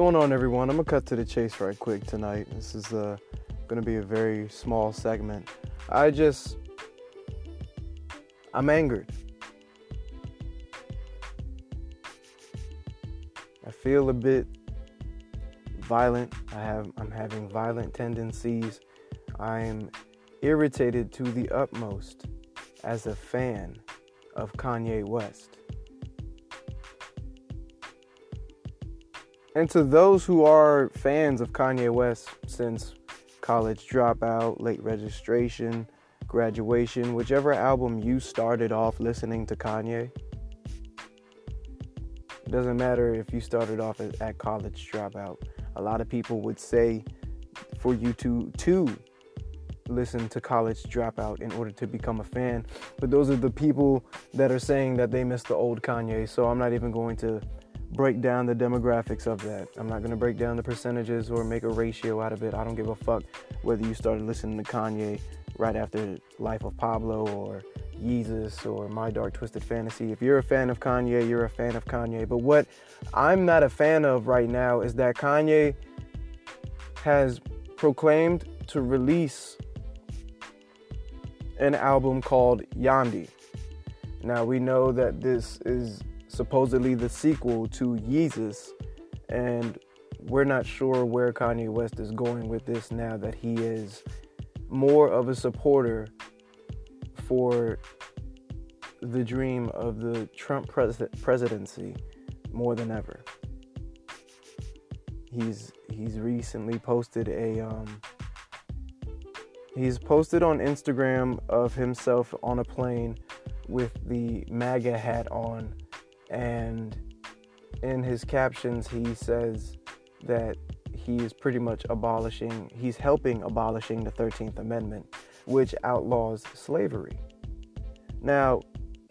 going on, everyone? I'm gonna cut to the chase right quick tonight. This is uh, gonna be a very small segment. I just, I'm angered. I feel a bit violent. I have, I'm having violent tendencies. I'm irritated to the utmost as a fan of Kanye West. And to those who are fans of Kanye West since college dropout, late registration, graduation, whichever album you started off listening to Kanye, it doesn't matter if you started off at, at college dropout. A lot of people would say for you to to listen to college dropout in order to become a fan. But those are the people that are saying that they miss the old Kanye. So I'm not even going to break down the demographics of that. I'm not going to break down the percentages or make a ratio out of it. I don't give a fuck whether you started listening to Kanye right after Life of Pablo or Yeezus or My Dark Twisted Fantasy. If you're a fan of Kanye, you're a fan of Kanye. But what I'm not a fan of right now is that Kanye has proclaimed to release an album called Yandhi. Now we know that this is supposedly the sequel to Yeezus, and we're not sure where Kanye West is going with this now that he is more of a supporter for the dream of the Trump pres- presidency more than ever. He's he's recently posted a um, he's posted on Instagram of himself on a plane with the MAGA hat on and in his captions he says that he is pretty much abolishing he's helping abolishing the 13th amendment which outlaws slavery. Now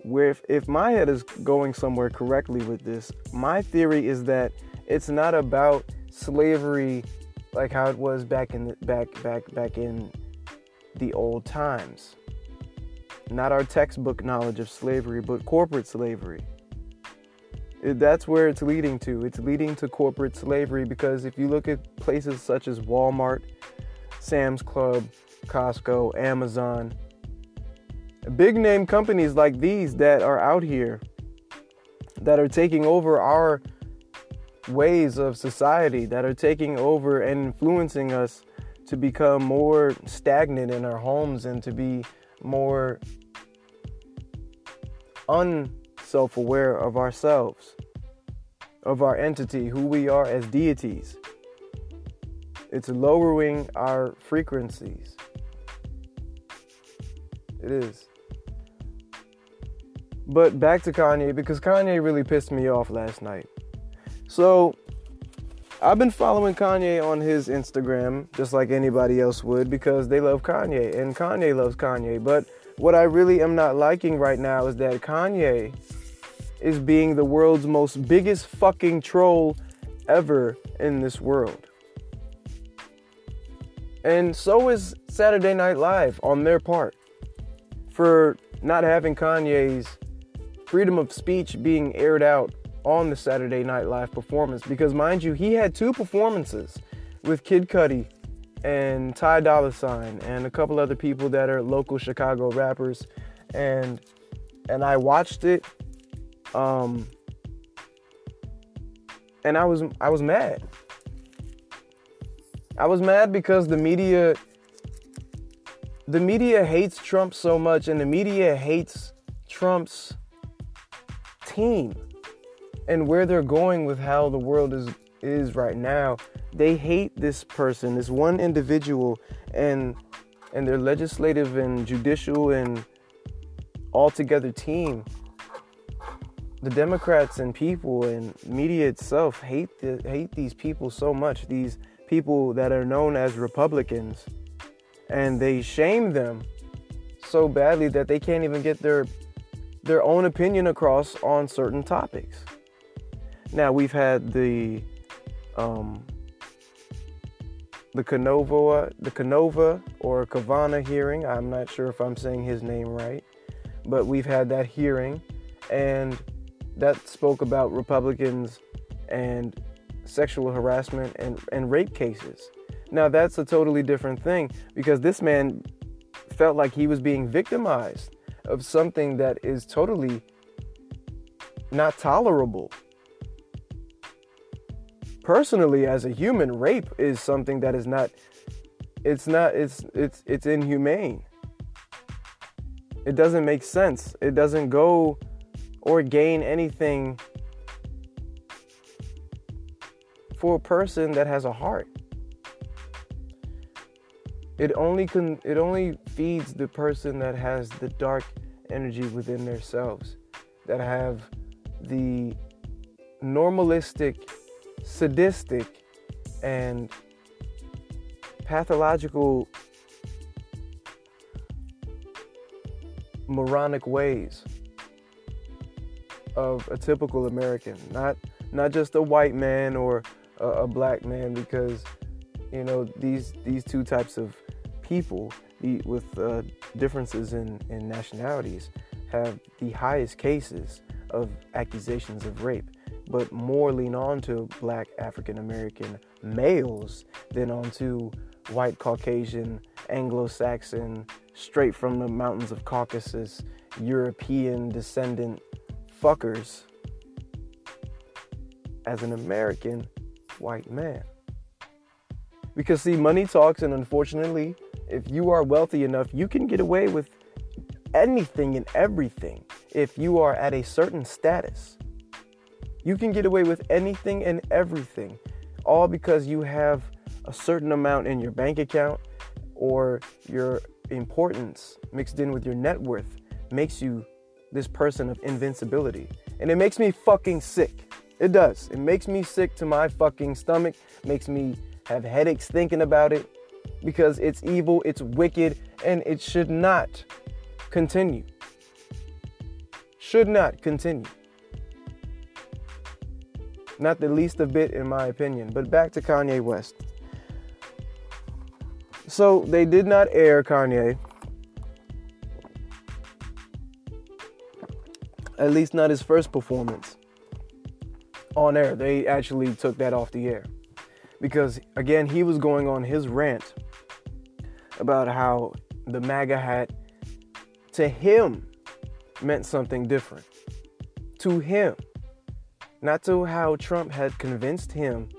if, if my head is going somewhere correctly with this my theory is that it's not about slavery like how it was back in the, back back back in the old times. Not our textbook knowledge of slavery but corporate slavery that's where it's leading to. It's leading to corporate slavery because if you look at places such as Walmart, Sam's Club, Costco, Amazon, big name companies like these that are out here that are taking over our ways of society, that are taking over and influencing us to become more stagnant in our homes and to be more un self aware of ourselves, of our entity, who we are as deities. It's lowering our frequencies. It is. But back to Kanye, because Kanye really pissed me off last night. So, I've been following Kanye on his Instagram, just like anybody else would, because they love Kanye, and Kanye loves Kanye. But what I really am not liking right now is that Kanye is being the world's most biggest fucking troll ever in this world. And so is Saturday Night Live on their part for not having Kanye's freedom of speech being aired out on the Saturday Night Live performance. Because, mind you, he had two performances with Kid Cudi and Ty Dolla Sign and a couple other people that are local Chicago rappers. And and I watched it um, and I was I was mad. I was mad because the media the media hates Trump so much and the media hates Trump's team and where they're going with how the world is is right now. They hate this person, this one individual and and their legislative and judicial and altogether team the Democrats and people and media itself hate the, hate these people so much. These people that are known as Republicans, and they shame them so badly that they can't even get their their own opinion across on certain topics. Now we've had the um, the Canova the Canova or Kavana hearing. I'm not sure if I'm saying his name right, but we've had that hearing and that spoke about Republicans and sexual harassment and, and rape cases. Now, that's a totally different thing because this man felt like he was being victimized of something that is totally not tolerable. Personally, as a human, rape is something that is not it's not it's it's it's inhumane. It doesn't make sense. It doesn't go or gain anything for a person that has a heart. It only can it only feeds the person that has the dark energy within themselves, that have the normalistic, sadistic, and pathological moronic ways of a typical American, not not just a white man or a, a, black man, because you know these these two types of people with uh, differences in, in nationalities have the highest cases of accusations of rape, but more lean on to black African American males than onto white Caucasian, Anglo Saxon, straight from the mountains of Caucasus, European descendant fuckers as an American white man. Because, see, money talks, and unfortunately, if you are wealthy enough, you can get away with anything and everything if you are at a certain status. You can get away with anything and everything, all because you have a certain amount in your bank account or your importance mixed in with your net worth makes you this person of invincibility. And it makes me fucking sick. It does. It makes me sick to my fucking stomach, makes me have headaches thinking about it because it's evil, it's wicked, and it should not continue. Should not continue. Not the least a bit, in my opinion. But back to Kanye West. So they did not air Kanye. At least not his first performance on air. They actually took that off the air. Because again, he was going on his rant about how the MAGA hat to him meant something different. To him. Not to how Trump had convinced him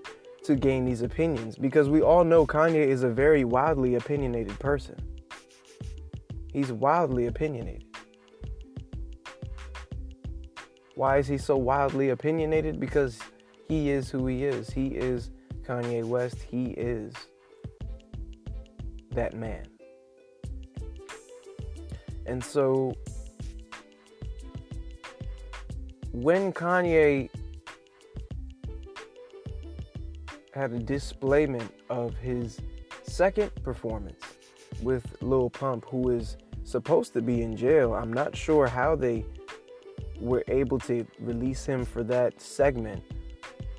to gain these opinions. Because we all know Kanye is a very wildly opinionated person. He's wildly opinionated. Why is he so wildly opinionated? Because he is who he is. He is Kanye West. He is that man. And so when Kanye had a displayment of his second performance with Lil Pump, who is supposed to be in jail, I'm not sure how they were able to release him for that segment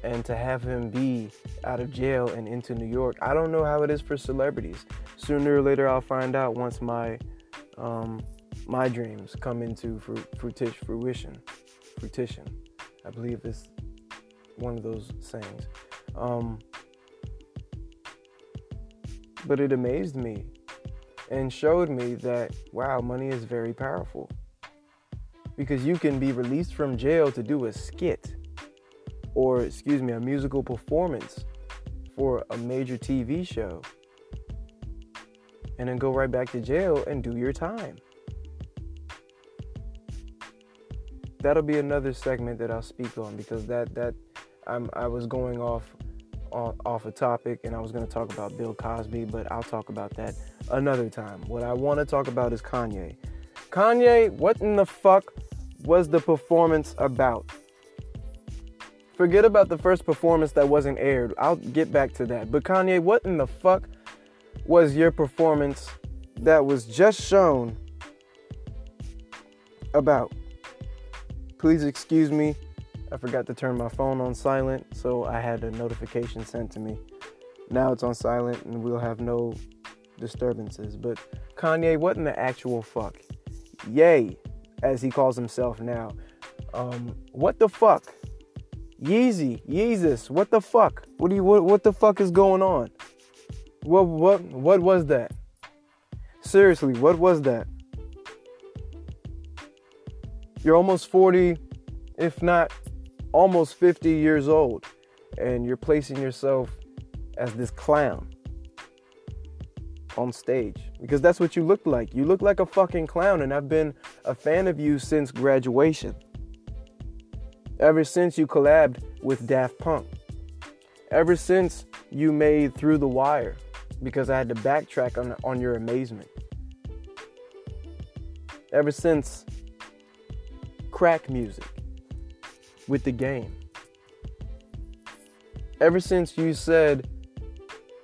and to have him be out of jail and into New York. I don't know how it is for celebrities. Sooner or later, I'll find out once my um, my dreams come into fruition. Fruition. I believe it's one of those sayings. Um, but it amazed me and showed me that wow, money is very powerful because you can be released from jail to do a skit or excuse me, a musical performance for a major TV show and then go right back to jail and do your time. That'll be another segment that I'll speak on because that that I'm I was going off on, off a topic and I was going to talk about Bill Cosby, but I'll talk about that another time. What I want to talk about is Kanye. Kanye, what in the fuck was the performance about? Forget about the first performance that wasn't aired. I'll get back to that. But Kanye, what in the fuck was your performance that was just shown about? Please excuse me. I forgot to turn my phone on silent, so I had a notification sent to me. Now it's on silent and we'll have no disturbances. But Kanye, what in the actual fuck? Yay, as he calls himself now. Um, what the fuck Yeezy, Yeezus, what the fuck? What do you what, what the fuck is going on? What what what was that? Seriously, what was that? You're almost 40, if not almost 50 years old, and you're placing yourself as this clown on stage because that's what you look like. You look like a fucking clown, and I've been a fan of you since graduation. Ever since you collabed with Daft Punk. Ever since you made Through the Wire, because I had to backtrack on, on your amazement. Ever since crack music with the game. Ever since you said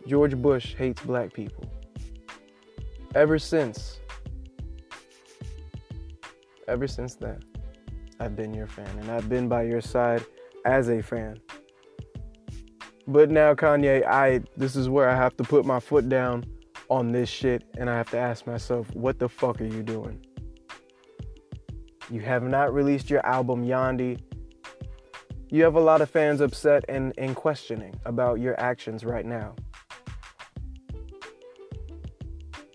George Bush hates black people ever since, ever since then, I've been your fan and I've been by your side as a fan. But now, Kanye, I this is where I have to put my foot down on this shit and I have to ask myself, what the fuck are you doing? You have not released your album Yandhi. You have a lot of fans upset and, and questioning about your actions right now.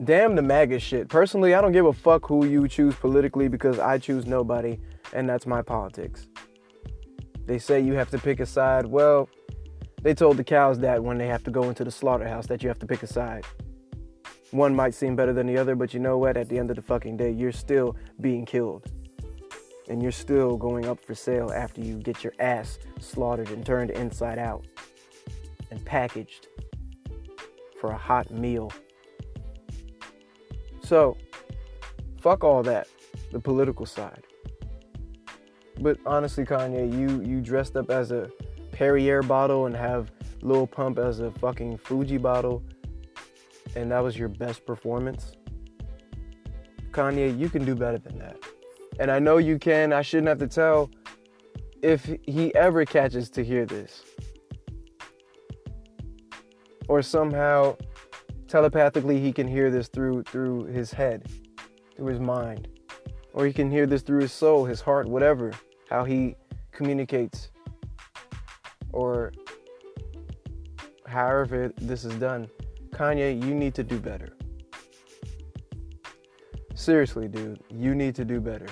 Damn the MAGA shit. Personally, I don't give a fuck who you choose politically because I choose nobody, and that's my politics. They say you have to pick a side. Well, they told the cows that when they have to go into the slaughterhouse that you have to pick a side. One might seem better than the other, but you know what? At the end of the fucking day, you're still being killed. And you're still going up for sale after you get your ass slaughtered and turned inside out and packaged for a hot meal so, fuck all that, the political side. But honestly, Kanye, you you dressed up as a Perrier bottle and have Lil Pump as a fucking Fuji bottle, and that was your best performance. Kanye, you can do better than that. And I know you can. I shouldn't have to tell if he ever catches to hear this. Or somehow telepathically he can hear this through through his head, through his mind, or he can hear this through his soul, his heart, whatever, how he communicates, or however this is done. Kanye, you need to do better. Seriously, dude, you need to do better.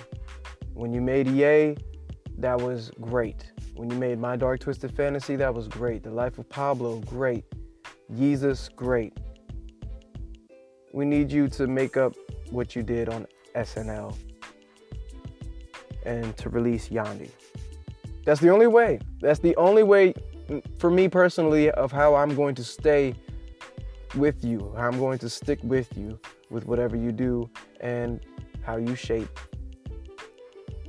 When you made Ye, that was great. When you made My Dark Twisted Fantasy, that was great. The Life of Pablo, great. Yeezus, great we need you to make up what you did on SNL and to release Yandhi. That's the only way. That's the only way for me personally of how I'm going to stay with you, I'm going to stick with you with whatever you do and how you shape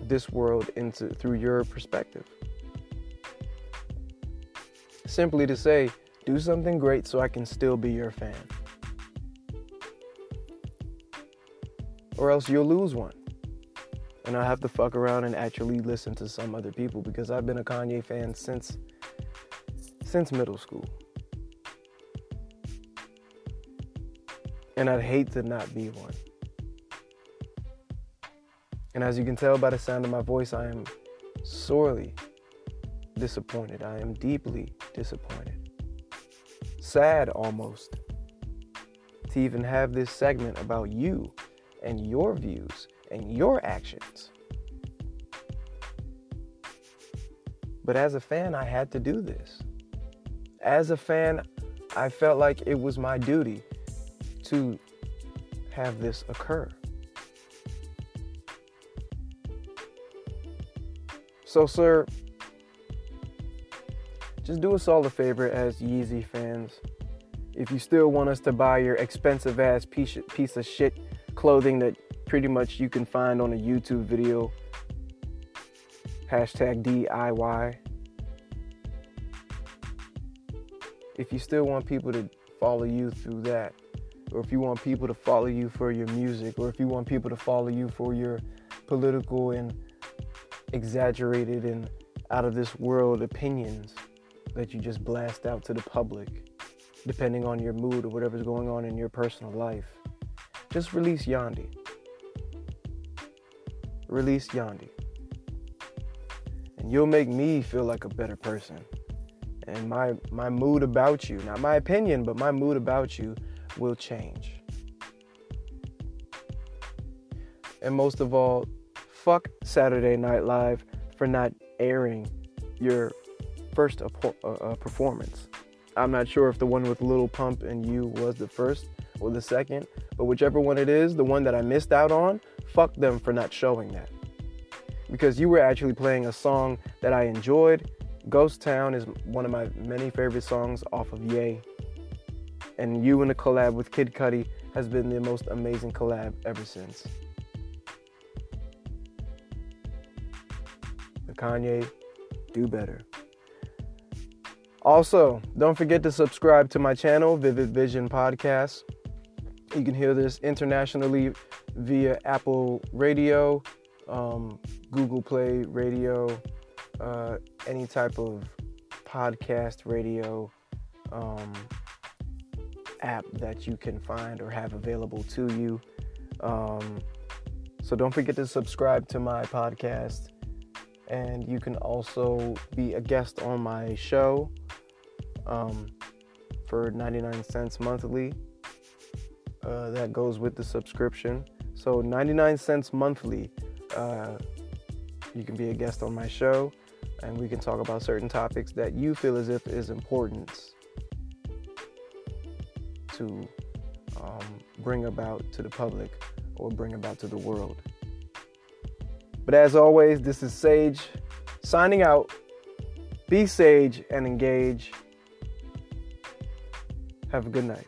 this world into through your perspective. Simply to say, do something great so I can still be your fan. Or else you'll lose one. And I have to fuck around and actually listen to some other people because I've been a Kanye fan since since middle school. And I'd hate to not be one. And as you can tell by the sound of my voice, I am sorely disappointed. I am deeply disappointed. Sad almost to even have this segment about you and your views and your actions. But as a fan, I had to do this. As a fan, I felt like it was my duty to have this occur. So, sir, just do us all a favor as Yeezy fans. If you still want us to buy your expensive ass piece, of shit clothing that pretty much you can find on a YouTube video. Hashtag DIY. If you still want people to follow you through that, or if you want people to follow you for your music, or if you want people to follow you for your political and exaggerated and out of this world opinions that you just blast out to the public, depending on your mood or whatever's going on in your personal life. Just release Yandhi. Release Yandhi. and you'll make me feel like a better person. And my my mood about you, not my opinion, but my mood about you will change. And most of all, fuck Saturday Night Live for not airing your first uh, uh, performance. I'm not sure if the one with Little Pump and you was the first or the second, but whichever one it is, the one that I missed out on, fuck them for not showing that. Because you were actually playing a song that I enjoyed. Ghost Town is one of my many favorite songs off of Ye. And you in a collab with Kid Cudi has been the most amazing collab ever since. But Kanye, do better. Also, don't forget to subscribe to my channel, Vivid Vision Podcast. You can hear this internationally via Apple Radio, um, Google Play Radio, uh, any type of podcast radio um, app that you can find or have available to you. Um, so don't forget to subscribe to my podcast. And you can also be a guest on my show um, for 99 cents monthly. Uh, that goes with the subscription. So 99 cents monthly. Uh, you can be a guest on my show, and we can talk about certain topics that you feel as if is important to um, bring about to the public or bring about to the world. But as always, this is Sage signing out. Be sage and engage. Have a good night.